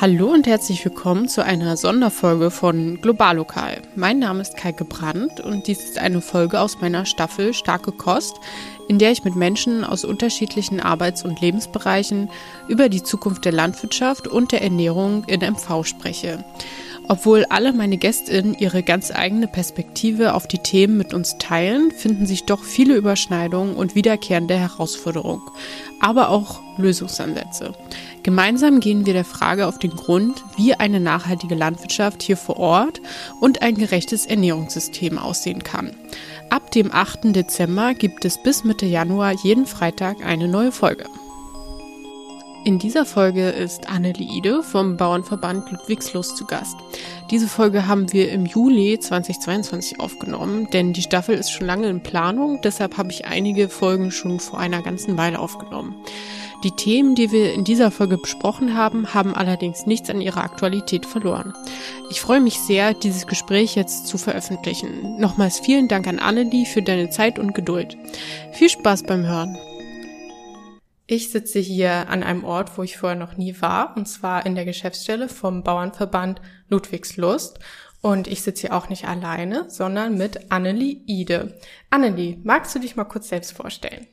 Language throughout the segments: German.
Hallo und herzlich willkommen zu einer Sonderfolge von Globallokal. Mein Name ist Kaike Brandt und dies ist eine Folge aus meiner Staffel Starke Kost, in der ich mit Menschen aus unterschiedlichen Arbeits- und Lebensbereichen über die Zukunft der Landwirtschaft und der Ernährung in MV spreche. Obwohl alle meine Gästinnen ihre ganz eigene Perspektive auf die Themen mit uns teilen, finden sich doch viele Überschneidungen und wiederkehrende Herausforderungen, aber auch Lösungsansätze. Gemeinsam gehen wir der Frage auf den Grund, wie eine nachhaltige Landwirtschaft hier vor Ort und ein gerechtes Ernährungssystem aussehen kann. Ab dem 8. Dezember gibt es bis Mitte Januar jeden Freitag eine neue Folge. In dieser Folge ist Annelie Ide vom Bauernverband Ludwigslust zu Gast. Diese Folge haben wir im Juli 2022 aufgenommen, denn die Staffel ist schon lange in Planung, deshalb habe ich einige Folgen schon vor einer ganzen Weile aufgenommen. Die Themen, die wir in dieser Folge besprochen haben, haben allerdings nichts an ihrer Aktualität verloren. Ich freue mich sehr, dieses Gespräch jetzt zu veröffentlichen. Nochmals vielen Dank an Annelie für deine Zeit und Geduld. Viel Spaß beim Hören. Ich sitze hier an einem Ort, wo ich vorher noch nie war, und zwar in der Geschäftsstelle vom Bauernverband Ludwigslust. Und ich sitze hier auch nicht alleine, sondern mit Annelie Ide. Annelie, magst du dich mal kurz selbst vorstellen?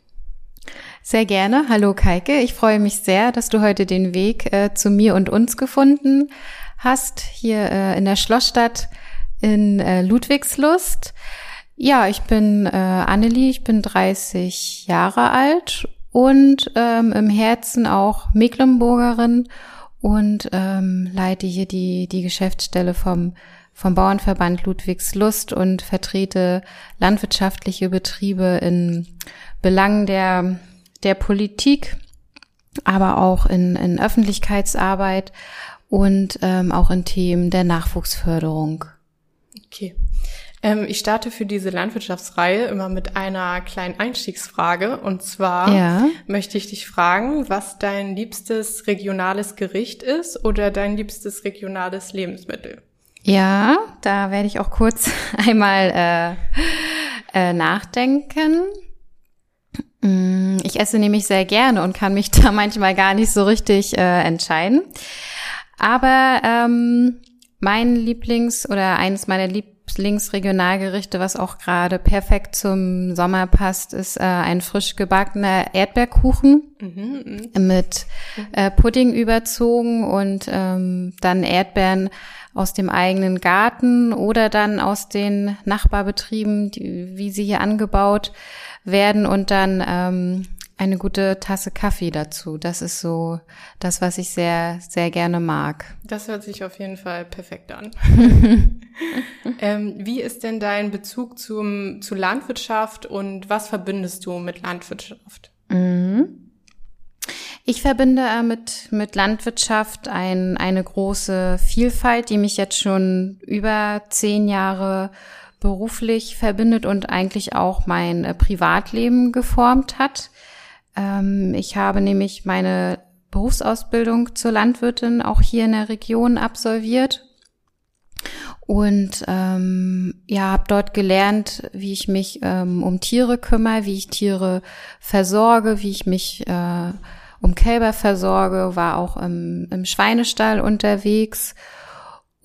Sehr gerne. Hallo Kaike. Ich freue mich sehr, dass du heute den Weg äh, zu mir und uns gefunden hast, hier äh, in der Schlossstadt in äh, Ludwigslust. Ja, ich bin äh, Annelie, ich bin 30 Jahre alt und ähm, im Herzen auch Mecklenburgerin und ähm, leite hier die, die Geschäftsstelle vom, vom Bauernverband Ludwigslust und vertrete landwirtschaftliche Betriebe in Belangen der, der Politik, aber auch in, in Öffentlichkeitsarbeit und ähm, auch in Themen der Nachwuchsförderung. Okay. Ähm, ich starte für diese Landwirtschaftsreihe immer mit einer kleinen Einstiegsfrage. Und zwar ja. möchte ich dich fragen, was dein liebstes regionales Gericht ist oder dein liebstes regionales Lebensmittel. Ja, da werde ich auch kurz einmal äh, äh, nachdenken. Mm, ich esse nämlich sehr gerne und kann mich da manchmal gar nicht so richtig äh, entscheiden. Aber ähm, mein Lieblings- oder eines meiner Lieblings Lieblingsregionalgerichte, was auch gerade perfekt zum Sommer passt, ist äh, ein frisch gebackener Erdbeerkuchen mhm, mh. mit äh, Pudding überzogen und ähm, dann Erdbeeren aus dem eigenen Garten oder dann aus den Nachbarbetrieben, die, wie sie hier angebaut werden und dann ähm, eine gute Tasse Kaffee dazu. Das ist so das, was ich sehr, sehr gerne mag. Das hört sich auf jeden Fall perfekt an. ähm, wie ist denn dein Bezug zum, zu Landwirtschaft und was verbindest du mit Landwirtschaft? Mhm. Ich verbinde äh, mit, mit Landwirtschaft ein, eine große Vielfalt, die mich jetzt schon über zehn Jahre beruflich verbindet und eigentlich auch mein äh, Privatleben geformt hat. Ähm, ich habe nämlich meine Berufsausbildung zur Landwirtin auch hier in der Region absolviert und ähm, ja, habe dort gelernt, wie ich mich ähm, um Tiere kümmere, wie ich Tiere versorge, wie ich mich äh, um Kälber versorge, war auch im, im Schweinestall unterwegs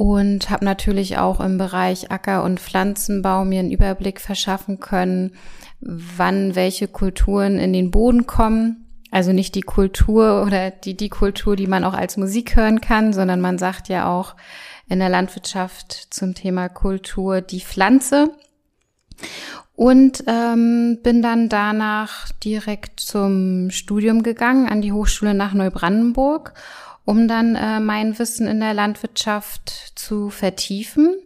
und habe natürlich auch im Bereich Acker- und Pflanzenbau mir einen Überblick verschaffen können, wann welche Kulturen in den Boden kommen. Also nicht die Kultur oder die, die Kultur, die man auch als Musik hören kann, sondern man sagt ja auch in der Landwirtschaft zum Thema Kultur die Pflanze. Und ähm, bin dann danach direkt zum Studium gegangen an die Hochschule nach Neubrandenburg, um dann äh, mein Wissen in der Landwirtschaft zu vertiefen.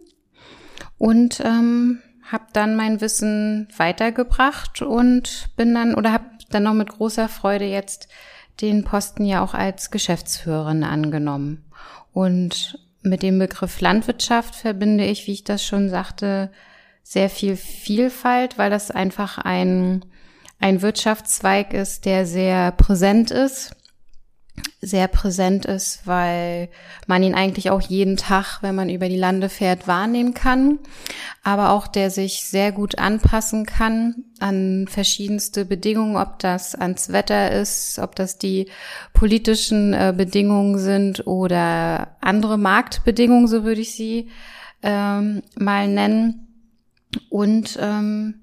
Und ähm, habe dann mein Wissen weitergebracht und bin dann oder habe dann noch mit großer Freude jetzt den Posten ja auch als Geschäftsführerin angenommen. Und mit dem Begriff Landwirtschaft verbinde ich, wie ich das schon sagte, sehr viel Vielfalt, weil das einfach ein, ein Wirtschaftszweig ist, der sehr präsent ist sehr präsent ist, weil man ihn eigentlich auch jeden Tag, wenn man über die Lande fährt, wahrnehmen kann, aber auch der sich sehr gut anpassen kann an verschiedenste Bedingungen, ob das ans Wetter ist, ob das die politischen äh, Bedingungen sind oder andere Marktbedingungen, so würde ich sie ähm, mal nennen. Und ähm,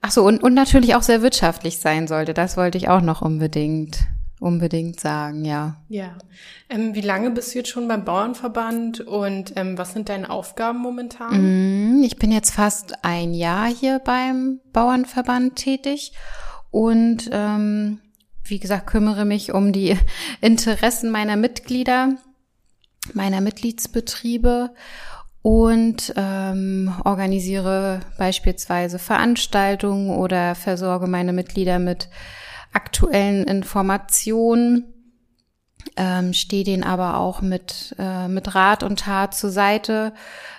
ach so und, und natürlich auch sehr wirtschaftlich sein sollte. Das wollte ich auch noch unbedingt unbedingt sagen, ja. Ja. Ähm, wie lange bist du jetzt schon beim Bauernverband und ähm, was sind deine Aufgaben momentan? Mm, ich bin jetzt fast ein Jahr hier beim Bauernverband tätig und ähm, wie gesagt kümmere mich um die Interessen meiner Mitglieder, meiner Mitgliedsbetriebe und ähm, organisiere beispielsweise Veranstaltungen oder versorge meine Mitglieder mit aktuellen Informationen, ähm, stehe denen aber auch mit, äh, mit Rat und Tat zur Seite,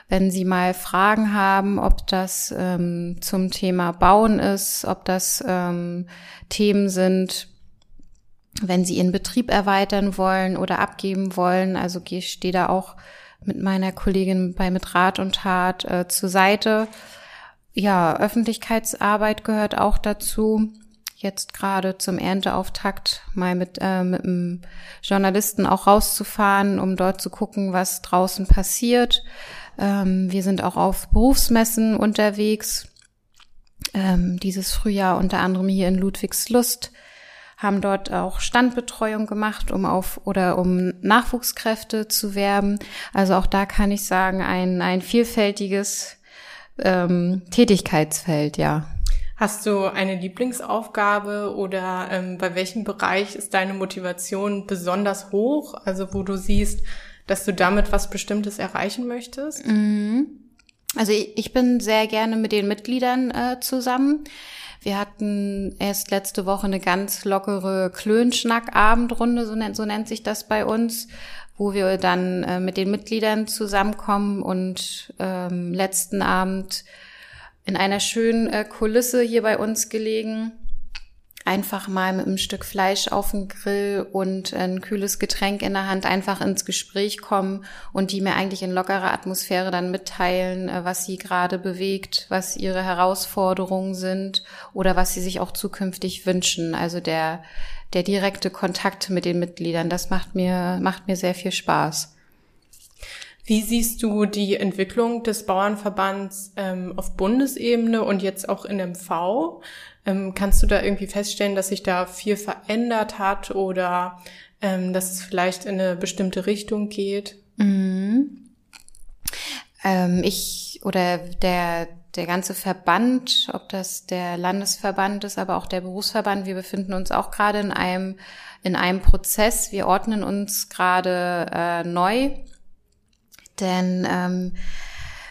wenn sie mal Fragen haben, ob das ähm, zum Thema Bauen ist, ob das ähm, Themen sind, wenn sie ihren Betrieb erweitern wollen oder abgeben wollen. Also ich stehe da auch mit meiner Kollegin bei mit Rat und Tat äh, zur Seite. Ja, Öffentlichkeitsarbeit gehört auch dazu jetzt gerade zum Ernteauftakt mal mit, äh, mit einem Journalisten auch rauszufahren, um dort zu gucken, was draußen passiert. Ähm, wir sind auch auf Berufsmessen unterwegs. Ähm, dieses Frühjahr unter anderem hier in Ludwigslust haben dort auch Standbetreuung gemacht, um auf oder um Nachwuchskräfte zu werben. Also auch da kann ich sagen, ein, ein vielfältiges ähm, Tätigkeitsfeld, ja. Hast du eine Lieblingsaufgabe oder ähm, bei welchem Bereich ist deine Motivation besonders hoch? Also wo du siehst, dass du damit was Bestimmtes erreichen möchtest? Mhm. Also ich, ich bin sehr gerne mit den Mitgliedern äh, zusammen. Wir hatten erst letzte Woche eine ganz lockere Klönschnack-Abendrunde, so nennt, so nennt sich das bei uns, wo wir dann äh, mit den Mitgliedern zusammenkommen und ähm, letzten Abend in einer schönen äh, Kulisse hier bei uns gelegen. Einfach mal mit einem Stück Fleisch auf dem Grill und ein kühles Getränk in der Hand einfach ins Gespräch kommen und die mir eigentlich in lockerer Atmosphäre dann mitteilen, äh, was sie gerade bewegt, was ihre Herausforderungen sind oder was sie sich auch zukünftig wünschen. Also der, der direkte Kontakt mit den Mitgliedern, das macht mir, macht mir sehr viel Spaß. Wie siehst du die Entwicklung des Bauernverbands ähm, auf Bundesebene und jetzt auch in MV? Ähm, kannst du da irgendwie feststellen, dass sich da viel verändert hat oder ähm, dass es vielleicht in eine bestimmte Richtung geht? Mhm. Ähm, ich oder der der ganze Verband, ob das der Landesverband ist, aber auch der Berufsverband, wir befinden uns auch gerade in einem in einem Prozess. Wir ordnen uns gerade äh, neu denn ähm,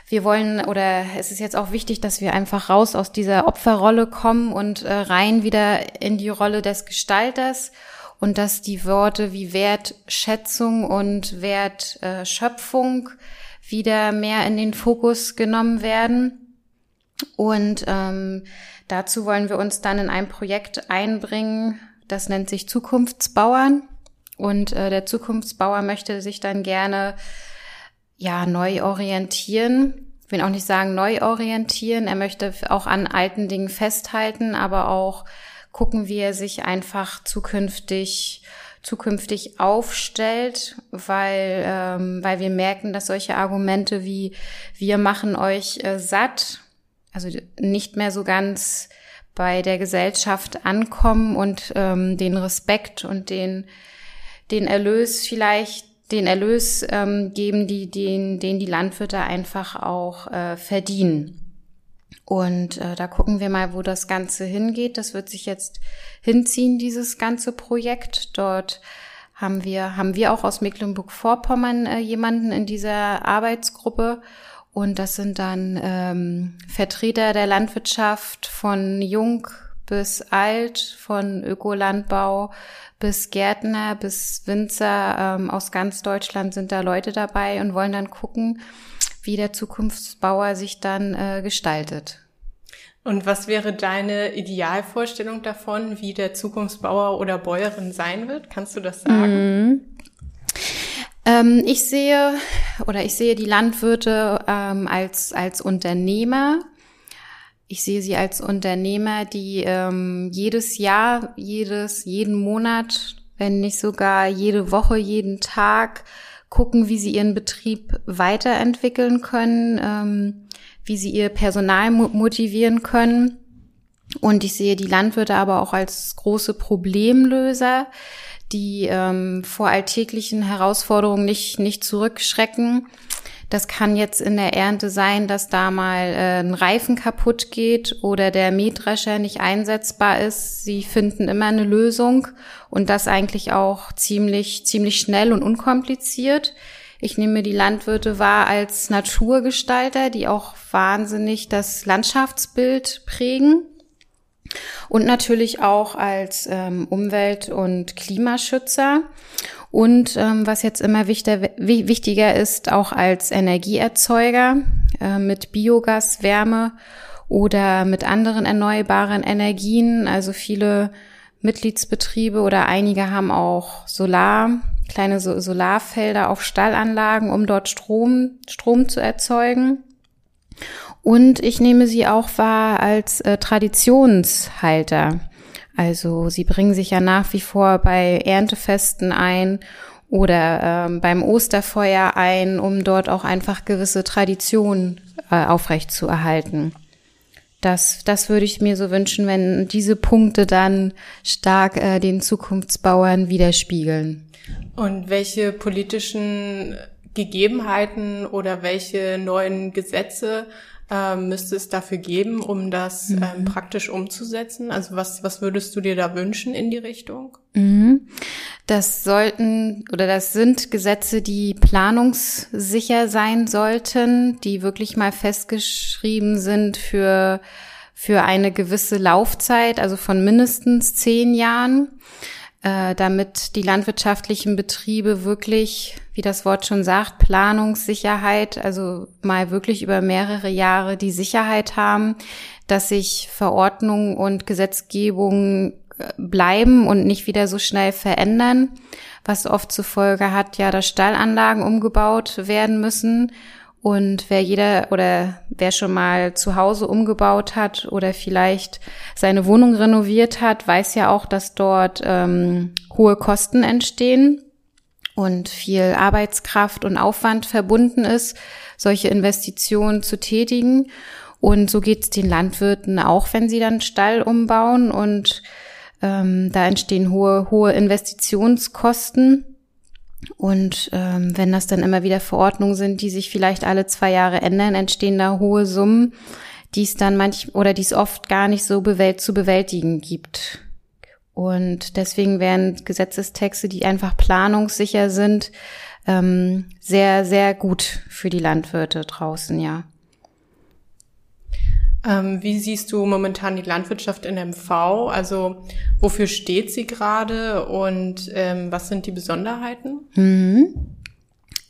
wir wollen oder es ist jetzt auch wichtig, dass wir einfach raus aus dieser Opferrolle kommen und äh, rein wieder in die Rolle des Gestalters und dass die Worte wie Wertschätzung und Wertschöpfung äh, wieder mehr in den Fokus genommen werden. Und ähm, dazu wollen wir uns dann in ein Projekt einbringen, das nennt sich Zukunftsbauern. Und äh, der Zukunftsbauer möchte sich dann gerne ja, neu orientieren. Ich will auch nicht sagen neu orientieren. Er möchte auch an alten Dingen festhalten, aber auch gucken, wie er sich einfach zukünftig zukünftig aufstellt, weil ähm, weil wir merken, dass solche Argumente wie wir machen euch äh, satt, also nicht mehr so ganz bei der Gesellschaft ankommen und ähm, den Respekt und den den Erlös vielleicht den Erlös ähm, geben, die, den, den die Landwirte einfach auch äh, verdienen. Und äh, da gucken wir mal, wo das Ganze hingeht. Das wird sich jetzt hinziehen, dieses ganze Projekt. Dort haben wir, haben wir auch aus Mecklenburg-Vorpommern äh, jemanden in dieser Arbeitsgruppe. Und das sind dann ähm, Vertreter der Landwirtschaft von jung bis alt, von Ökolandbau bis Gärtner, bis Winzer ähm, aus ganz Deutschland sind da Leute dabei und wollen dann gucken, wie der Zukunftsbauer sich dann äh, gestaltet. Und was wäre deine Idealvorstellung davon, wie der Zukunftsbauer oder Bäuerin sein wird? Kannst du das sagen? Mhm. Ähm, ich sehe oder ich sehe die Landwirte ähm, als als Unternehmer. Ich sehe sie als Unternehmer, die ähm, jedes Jahr, jedes jeden Monat, wenn nicht sogar jede Woche, jeden Tag gucken, wie sie ihren Betrieb weiterentwickeln können ähm, wie sie ihr Personal motivieren können. Und ich sehe die Landwirte aber auch als große Problemlöser, die ähm, vor alltäglichen Herausforderungen nicht, nicht zurückschrecken. Das kann jetzt in der Ernte sein, dass da mal äh, ein Reifen kaputt geht oder der Mähdrescher nicht einsetzbar ist. Sie finden immer eine Lösung und das eigentlich auch ziemlich, ziemlich schnell und unkompliziert. Ich nehme die Landwirte wahr als Naturgestalter, die auch wahnsinnig das Landschaftsbild prägen. Und natürlich auch als ähm, Umwelt- und Klimaschützer. Und ähm, was jetzt immer wichtiger, wichtiger ist, auch als Energieerzeuger äh, mit Biogas, Wärme oder mit anderen erneuerbaren Energien. Also viele Mitgliedsbetriebe oder einige haben auch Solar kleine so Solarfelder auf Stallanlagen, um dort Strom, Strom zu erzeugen. Und ich nehme sie auch wahr als äh, Traditionshalter. Also sie bringen sich ja nach wie vor bei Erntefesten ein oder ähm, beim Osterfeuer ein, um dort auch einfach gewisse Traditionen äh, aufrecht zu erhalten. Das, das würde ich mir so wünschen, wenn diese Punkte dann stark äh, den Zukunftsbauern widerspiegeln. Und welche politischen Gegebenheiten oder welche neuen Gesetze äh, müsste es dafür geben, um das mhm. ähm, praktisch umzusetzen? Also was, was würdest du dir da wünschen in die Richtung? Mhm. Das sollten oder das sind Gesetze, die planungssicher sein sollten, die wirklich mal festgeschrieben sind für, für eine gewisse Laufzeit, also von mindestens zehn Jahren äh, damit die landwirtschaftlichen Betriebe wirklich, wie das Wort schon sagt, Planungssicherheit, also mal wirklich über mehrere Jahre die Sicherheit haben, dass sich Verordnungen und Gesetzgebungen äh, bleiben und nicht wieder so schnell verändern, was oft zur Folge hat, ja, dass Stallanlagen umgebaut werden müssen und wer jeder oder wer schon mal zu Hause umgebaut hat oder vielleicht seine Wohnung renoviert hat, weiß ja auch, dass dort ähm, hohe Kosten entstehen und viel Arbeitskraft und Aufwand verbunden ist, solche Investitionen zu tätigen. Und so geht es den Landwirten auch, wenn sie dann Stall umbauen und ähm, da entstehen hohe, hohe Investitionskosten. Und ähm, wenn das dann immer wieder Verordnungen sind, die sich vielleicht alle zwei Jahre ändern, entstehen da hohe Summen, die es dann manch oder die es oft gar nicht so bewält zu bewältigen gibt. Und deswegen wären Gesetzestexte, die einfach planungssicher sind, ähm, sehr, sehr gut für die Landwirte draußen, ja. Ähm, wie siehst du momentan die Landwirtschaft in MV? Also wofür steht sie gerade und ähm, was sind die Besonderheiten? Mhm.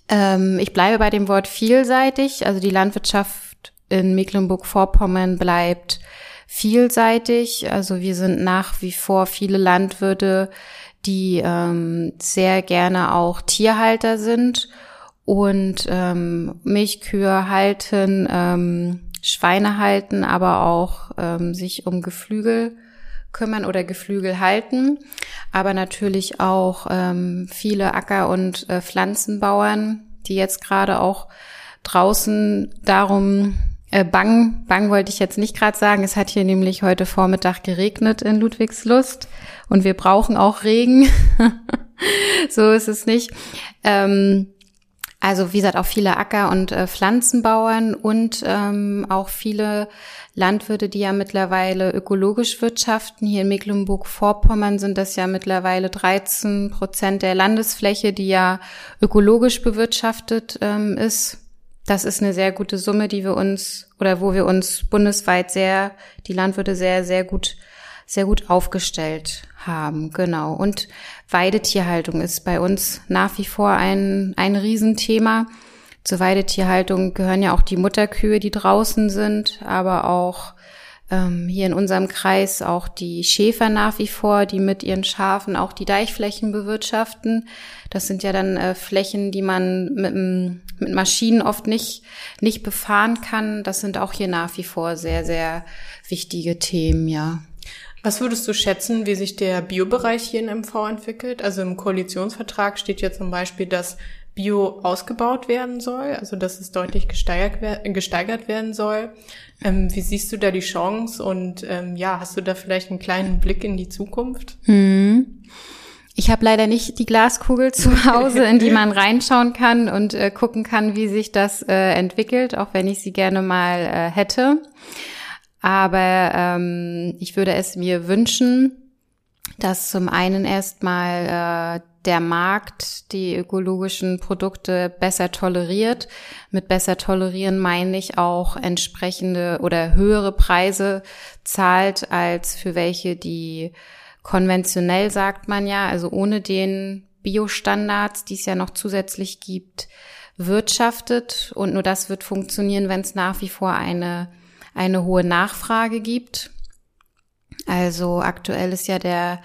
Ähm, ich bleibe bei dem Wort vielseitig. Also die Landwirtschaft in Mecklenburg-Vorpommern bleibt vielseitig. Also wir sind nach wie vor viele Landwirte, die ähm, sehr gerne auch Tierhalter sind und ähm, Milchkühe halten, ähm, Schweine halten, aber auch ähm, sich um Geflügel kümmern oder Geflügel halten, aber natürlich auch ähm, viele Acker- und äh, Pflanzenbauern, die jetzt gerade auch draußen darum äh, bang, bang wollte ich jetzt nicht gerade sagen. Es hat hier nämlich heute Vormittag geregnet in Ludwigslust und wir brauchen auch Regen. so ist es nicht. Ähm, also wie gesagt, auch viele Acker- und äh, Pflanzenbauern und ähm, auch viele Landwirte, die ja mittlerweile ökologisch wirtschaften. Hier in Mecklenburg-Vorpommern sind das ja mittlerweile 13 Prozent der Landesfläche, die ja ökologisch bewirtschaftet ähm, ist. Das ist eine sehr gute Summe, die wir uns oder wo wir uns bundesweit sehr, die Landwirte sehr, sehr gut, sehr gut aufgestellt haben. Genau. Und Weidetierhaltung ist bei uns nach wie vor ein, ein Riesenthema. Zur Weidetierhaltung gehören ja auch die Mutterkühe, die draußen sind, aber auch ähm, hier in unserem Kreis auch die Schäfer nach wie vor, die mit ihren Schafen auch die Deichflächen bewirtschaften. Das sind ja dann äh, Flächen, die man mit, mit Maschinen oft nicht, nicht befahren kann. Das sind auch hier nach wie vor sehr, sehr wichtige Themen, ja. Was würdest du schätzen, wie sich der Biobereich hier in MV entwickelt? Also im Koalitionsvertrag steht ja zum Beispiel, dass Bio ausgebaut werden soll, also dass es deutlich gesteigert, gesteigert werden soll. Ähm, wie siehst du da die Chance und ähm, ja, hast du da vielleicht einen kleinen Blick in die Zukunft? Hm. Ich habe leider nicht die Glaskugel zu Hause, in die man reinschauen kann und äh, gucken kann, wie sich das äh, entwickelt, auch wenn ich sie gerne mal äh, hätte. Aber ähm, ich würde es mir wünschen, dass zum einen erstmal äh, der Markt die ökologischen Produkte besser toleriert. Mit besser tolerieren meine ich auch entsprechende oder höhere Preise zahlt als für welche, die konventionell sagt man ja, also ohne den Biostandards, die es ja noch zusätzlich gibt, wirtschaftet. Und nur das wird funktionieren, wenn es nach wie vor eine, eine hohe Nachfrage gibt. Also aktuell ist ja der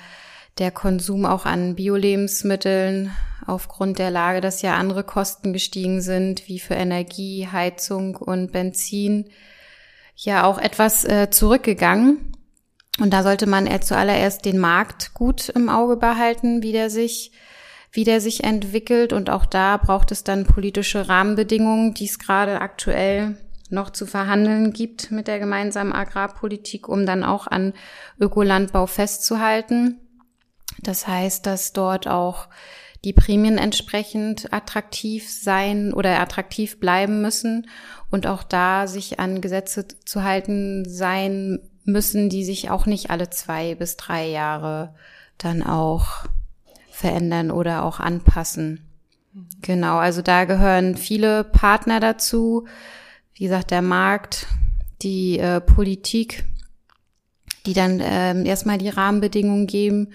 der Konsum auch an Bio-Lebensmitteln aufgrund der Lage, dass ja andere Kosten gestiegen sind, wie für Energie, Heizung und Benzin, ja auch etwas äh, zurückgegangen. Und da sollte man zuallererst den Markt gut im Auge behalten, wie der sich, wie der sich entwickelt. Und auch da braucht es dann politische Rahmenbedingungen, die es gerade aktuell noch zu verhandeln gibt mit der gemeinsamen Agrarpolitik, um dann auch an Ökolandbau festzuhalten. Das heißt, dass dort auch die Prämien entsprechend attraktiv sein oder attraktiv bleiben müssen und auch da sich an Gesetze zu halten sein müssen, die sich auch nicht alle zwei bis drei Jahre dann auch verändern oder auch anpassen. Genau, also da gehören viele Partner dazu. Wie gesagt, der Markt, die äh, Politik, die dann äh, erstmal die Rahmenbedingungen geben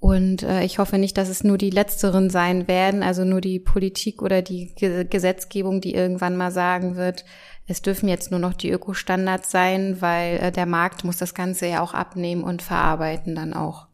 und äh, ich hoffe nicht, dass es nur die letzteren sein werden, also nur die Politik oder die Ge Gesetzgebung, die irgendwann mal sagen wird, es dürfen jetzt nur noch die Ökostandards sein, weil äh, der Markt muss das Ganze ja auch abnehmen und verarbeiten dann auch.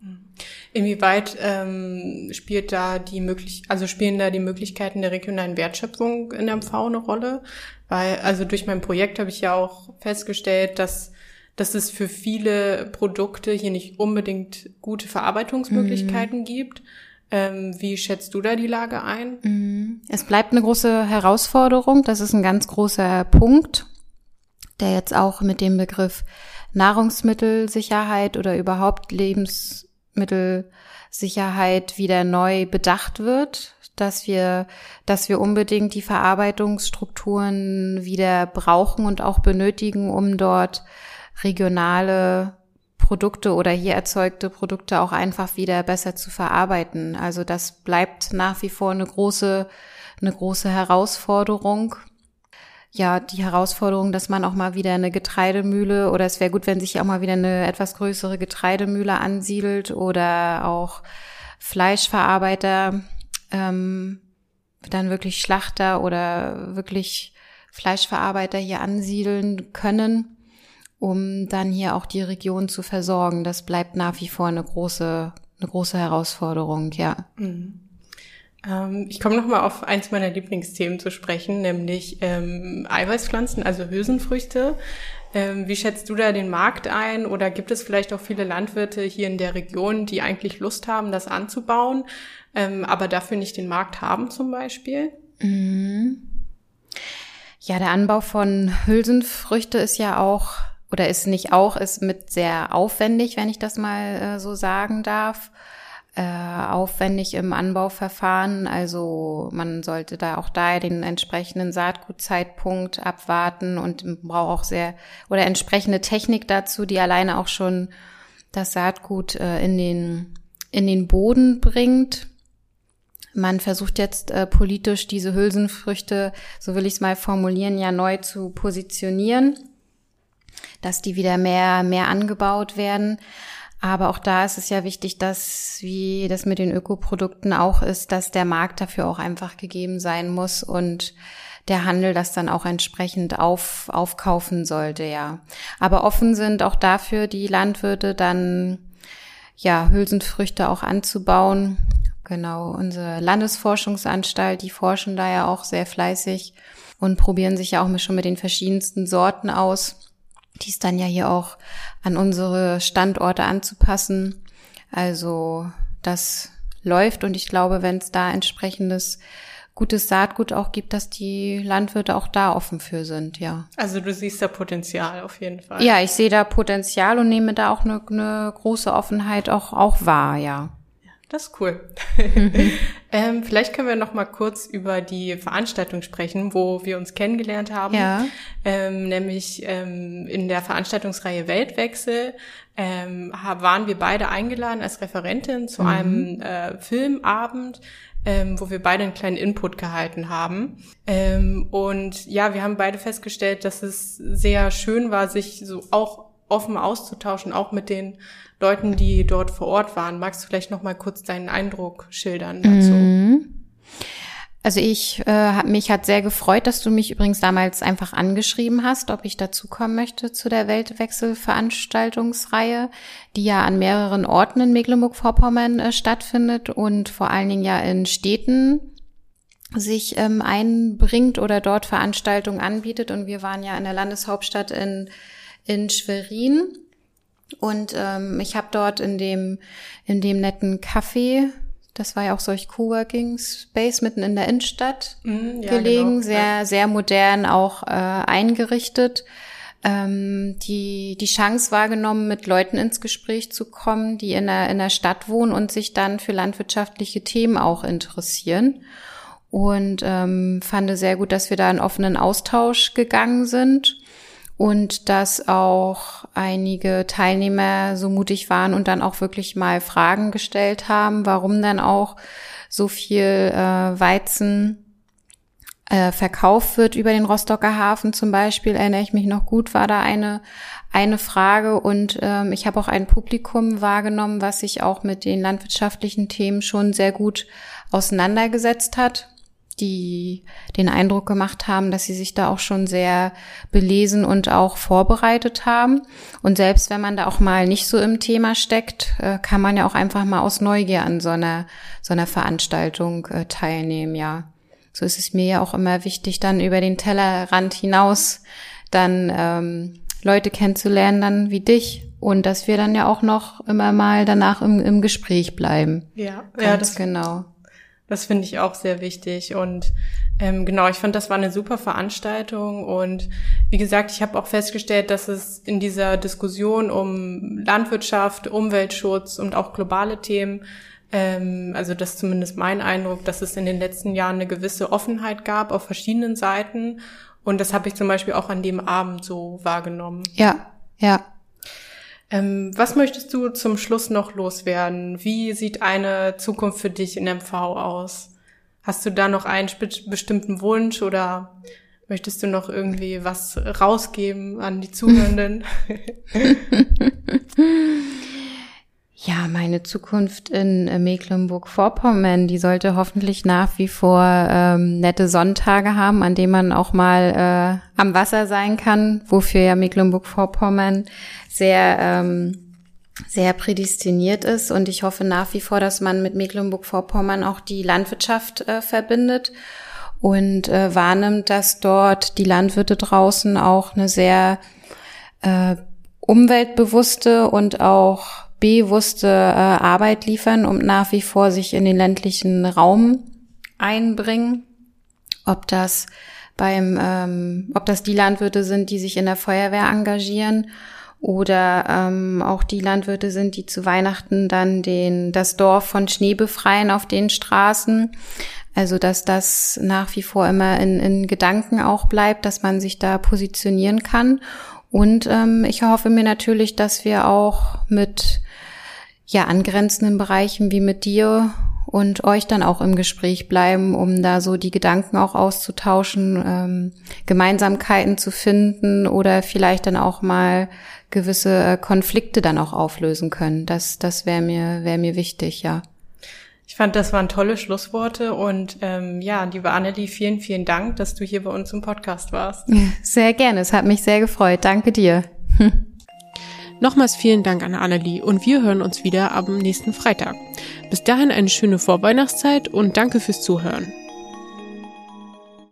Inwieweit ähm, spielt da die möglich, also spielen da die Möglichkeiten der regionalen Wertschöpfung in der MV eine Rolle? Weil, also durch mein Projekt habe ich ja auch festgestellt, dass dass es für viele Produkte hier nicht unbedingt gute Verarbeitungsmöglichkeiten mhm. gibt. Ähm, wie schätzt du da die Lage ein? Mhm. Es bleibt eine große Herausforderung. Das ist ein ganz großer Punkt, der jetzt auch mit dem Begriff Nahrungsmittelsicherheit oder überhaupt Lebensmittelsicherheit wieder neu bedacht wird, dass wir, dass wir unbedingt die Verarbeitungsstrukturen wieder brauchen und auch benötigen, um dort regionale Produkte oder hier erzeugte Produkte auch einfach wieder besser zu verarbeiten. Also das bleibt nach wie vor eine große, eine große Herausforderung. Ja, die Herausforderung, dass man auch mal wieder eine Getreidemühle oder es wäre gut, wenn sich auch mal wieder eine etwas größere Getreidemühle ansiedelt oder auch Fleischverarbeiter, ähm, dann wirklich Schlachter oder wirklich Fleischverarbeiter hier ansiedeln können um dann hier auch die Region zu versorgen. Das bleibt nach wie vor eine große, eine große Herausforderung, ja. Mhm. Ähm, ich komme nochmal auf eins meiner Lieblingsthemen zu sprechen, nämlich ähm, Eiweißpflanzen, also Hülsenfrüchte. Ähm, wie schätzt du da den Markt ein? Oder gibt es vielleicht auch viele Landwirte hier in der Region, die eigentlich Lust haben, das anzubauen, ähm, aber dafür nicht den Markt haben zum Beispiel? Mhm. Ja, der Anbau von Hülsenfrüchte ist ja auch oder ist nicht auch, ist mit sehr aufwendig, wenn ich das mal äh, so sagen darf. Äh, aufwendig im Anbauverfahren. Also man sollte da auch da den entsprechenden Saatgutzeitpunkt abwarten und braucht auch sehr oder entsprechende Technik dazu, die alleine auch schon das Saatgut äh, in den in den Boden bringt. Man versucht jetzt äh, politisch diese Hülsenfrüchte, so will ich es mal formulieren, ja neu zu positionieren dass die wieder mehr, mehr angebaut werden. Aber auch da ist es ja wichtig, dass, wie das mit den Ökoprodukten auch ist, dass der Markt dafür auch einfach gegeben sein muss und der Handel das dann auch entsprechend auf, aufkaufen sollte, ja. Aber offen sind auch dafür die Landwirte dann, ja, Hülsenfrüchte auch anzubauen. Genau, unsere Landesforschungsanstalt, die forschen da ja auch sehr fleißig und probieren sich ja auch schon mit den verschiedensten Sorten aus dies dann ja hier auch an unsere Standorte anzupassen. Also das läuft und ich glaube, wenn es da entsprechendes gutes Saatgut auch gibt, dass die Landwirte auch da offen für sind, ja. Also du siehst da Potenzial auf jeden Fall. Ja, ich sehe da Potenzial und nehme da auch eine, eine große Offenheit auch, auch wahr, ja. Das ist cool. ähm, vielleicht können wir noch mal kurz über die Veranstaltung sprechen, wo wir uns kennengelernt haben. Ja. Ähm, nämlich ähm, in der Veranstaltungsreihe Weltwechsel ähm, waren wir beide eingeladen als Referentin zu mhm. einem äh, Filmabend, ähm, wo wir beide einen kleinen Input gehalten haben. Ähm, und ja, wir haben beide festgestellt, dass es sehr schön war, sich so auch offen auszutauschen, auch mit den Leuten, die dort vor Ort waren. Magst du vielleicht noch mal kurz deinen Eindruck schildern dazu? Mhm. Also ich, äh, mich hat sehr gefreut, dass du mich übrigens damals einfach angeschrieben hast, ob ich dazukommen möchte zu der Weltwechselveranstaltungsreihe, die ja an mehreren Orten in Mecklenburg-Vorpommern äh, stattfindet und vor allen Dingen ja in Städten sich ähm, einbringt oder dort Veranstaltungen anbietet. Und wir waren ja in der Landeshauptstadt in, in Schwerin und ähm, ich habe dort in dem, in dem netten Café, das war ja auch solch Coworking Space mitten in der Innenstadt mm, ja, gelegen, genau. sehr, ja. sehr modern auch äh, eingerichtet. Ähm, die, die Chance wahrgenommen, mit Leuten ins Gespräch zu kommen, die in der, in der Stadt wohnen und sich dann für landwirtschaftliche Themen auch interessieren. Und ähm, fand sehr gut, dass wir da in offenen Austausch gegangen sind und dass auch einige Teilnehmer so mutig waren und dann auch wirklich mal Fragen gestellt haben, warum dann auch so viel äh, Weizen äh, verkauft wird über den Rostocker Hafen zum Beispiel, erinnere ich mich noch gut, war da eine, eine Frage. Und ähm, ich habe auch ein Publikum wahrgenommen, was sich auch mit den landwirtschaftlichen Themen schon sehr gut auseinandergesetzt hat die den Eindruck gemacht haben, dass sie sich da auch schon sehr belesen und auch vorbereitet haben. Und selbst wenn man da auch mal nicht so im Thema steckt, äh, kann man ja auch einfach mal aus Neugier an so einer, so einer Veranstaltung äh, teilnehmen, ja. So ist es mir ja auch immer wichtig, dann über den Tellerrand hinaus dann ähm, Leute kennenzulernen, dann wie dich. Und dass wir dann ja auch noch immer mal danach im, im Gespräch bleiben. Ja, Ganz ja, das genau. Das finde ich auch sehr wichtig. Und ähm, genau, ich fand, das war eine super Veranstaltung. Und wie gesagt, ich habe auch festgestellt, dass es in dieser Diskussion um Landwirtschaft, Umweltschutz und auch globale Themen, ähm, also das ist zumindest mein Eindruck, dass es in den letzten Jahren eine gewisse Offenheit gab auf verschiedenen Seiten. Und das habe ich zum Beispiel auch an dem Abend so wahrgenommen. Ja, ja. Ähm, was möchtest du zum Schluss noch loswerden? Wie sieht eine Zukunft für dich in MV aus? Hast du da noch einen bestimmten Wunsch oder möchtest du noch irgendwie was rausgeben an die Zuhörenden? Ja, meine Zukunft in äh, Mecklenburg-Vorpommern, die sollte hoffentlich nach wie vor ähm, nette Sonntage haben, an denen man auch mal äh, am Wasser sein kann, wofür ja Mecklenburg-Vorpommern sehr ähm, sehr prädestiniert ist. Und ich hoffe nach wie vor, dass man mit Mecklenburg-Vorpommern auch die Landwirtschaft äh, verbindet und äh, wahrnimmt, dass dort die Landwirte draußen auch eine sehr äh, umweltbewusste und auch bewusste äh, Arbeit liefern und nach wie vor sich in den ländlichen Raum einbringen. Ob das beim, ähm, ob das die Landwirte sind, die sich in der Feuerwehr engagieren oder ähm, auch die Landwirte sind, die zu Weihnachten dann den, das Dorf von Schnee befreien auf den Straßen. Also dass das nach wie vor immer in, in Gedanken auch bleibt, dass man sich da positionieren kann. Und ähm, ich hoffe mir natürlich, dass wir auch mit ja angrenzenden Bereichen wie mit dir und euch dann auch im Gespräch bleiben, um da so die Gedanken auch auszutauschen, ähm, Gemeinsamkeiten zu finden oder vielleicht dann auch mal gewisse äh, Konflikte dann auch auflösen können. Das, das wäre mir, wäre mir wichtig, ja. Ich fand, das waren tolle Schlussworte und ähm, ja, liebe Annelie, vielen, vielen Dank, dass du hier bei uns im Podcast warst. Sehr gerne, es hat mich sehr gefreut. Danke dir. Nochmals vielen Dank an Annelie und wir hören uns wieder am nächsten Freitag. Bis dahin eine schöne Vorweihnachtszeit und danke fürs Zuhören.